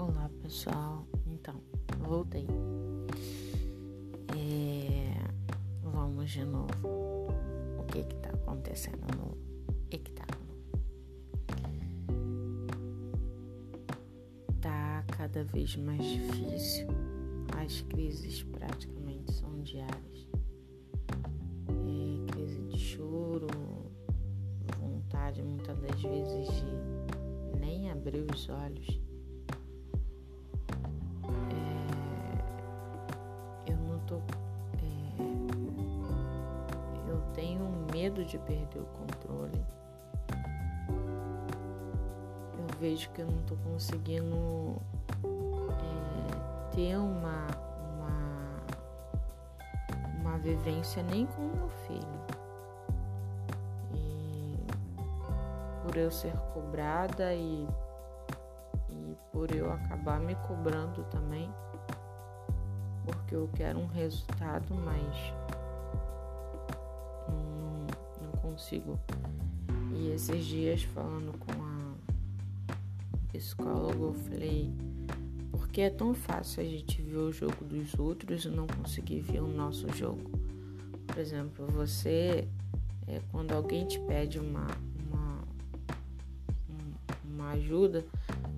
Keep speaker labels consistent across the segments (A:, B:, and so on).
A: Olá pessoal, então voltei. É... Vamos de novo. O que que tá acontecendo no hectágono? Tá cada vez mais difícil. As crises praticamente são diárias. É crise de choro, vontade muitas das vezes de nem abrir os olhos medo de perder o controle. Eu vejo que eu não estou conseguindo é, ter uma, uma, uma vivência nem com o meu filho. E por eu ser cobrada e, e por eu acabar me cobrando também, porque eu quero um resultado, mas consigo. E esses dias falando com a psicóloga, eu falei, porque é tão fácil a gente ver o jogo dos outros e não conseguir ver o nosso jogo. Por exemplo, você, é, quando alguém te pede uma, uma, uma ajuda,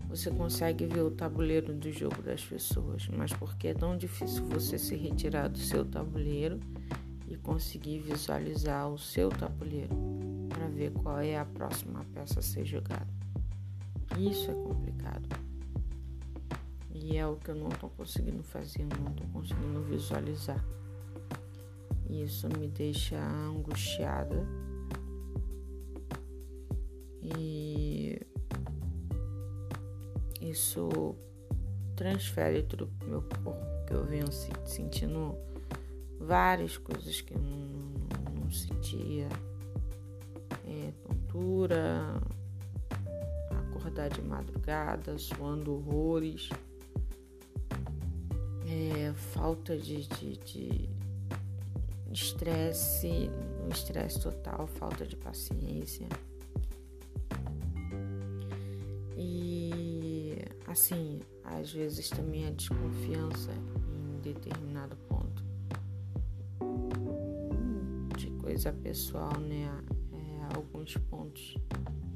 A: você consegue ver o tabuleiro do jogo das pessoas, mas porque é tão difícil você se retirar do seu tabuleiro e conseguir visualizar o seu tabuleiro para ver qual é a próxima peça a ser jogada. Isso é complicado. E é o que eu não estou conseguindo fazer, não estou conseguindo visualizar. E isso me deixa angustiada. E isso transfere tudo pro meu corpo, que eu venho sentindo várias coisas que eu não, não sentia. É, tontura, acordar de madrugada, suando horrores, é, falta de estresse, de, um estresse total, falta de paciência. E assim, às vezes também a desconfiança em determinado coisa pessoal, né? É, alguns pontos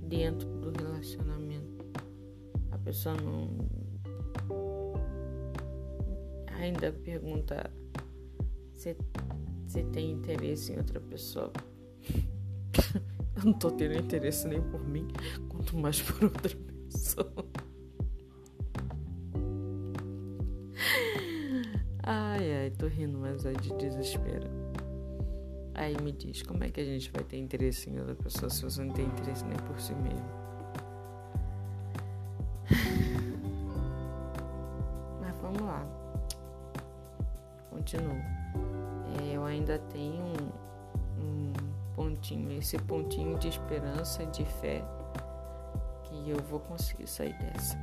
A: dentro do relacionamento. A pessoa não. Ainda pergunta se, se tem interesse em outra pessoa. Eu não tô tendo interesse nem por mim, quanto mais por outra pessoa. Ai, ai, tô rindo, mas é de desespero. Aí me diz, como é que a gente vai ter interesse em outra pessoa se você não tem interesse nem por si mesmo? Mas vamos lá. Continuo. É, eu ainda tenho um, um pontinho, esse pontinho de esperança, de fé, que eu vou conseguir sair dessa.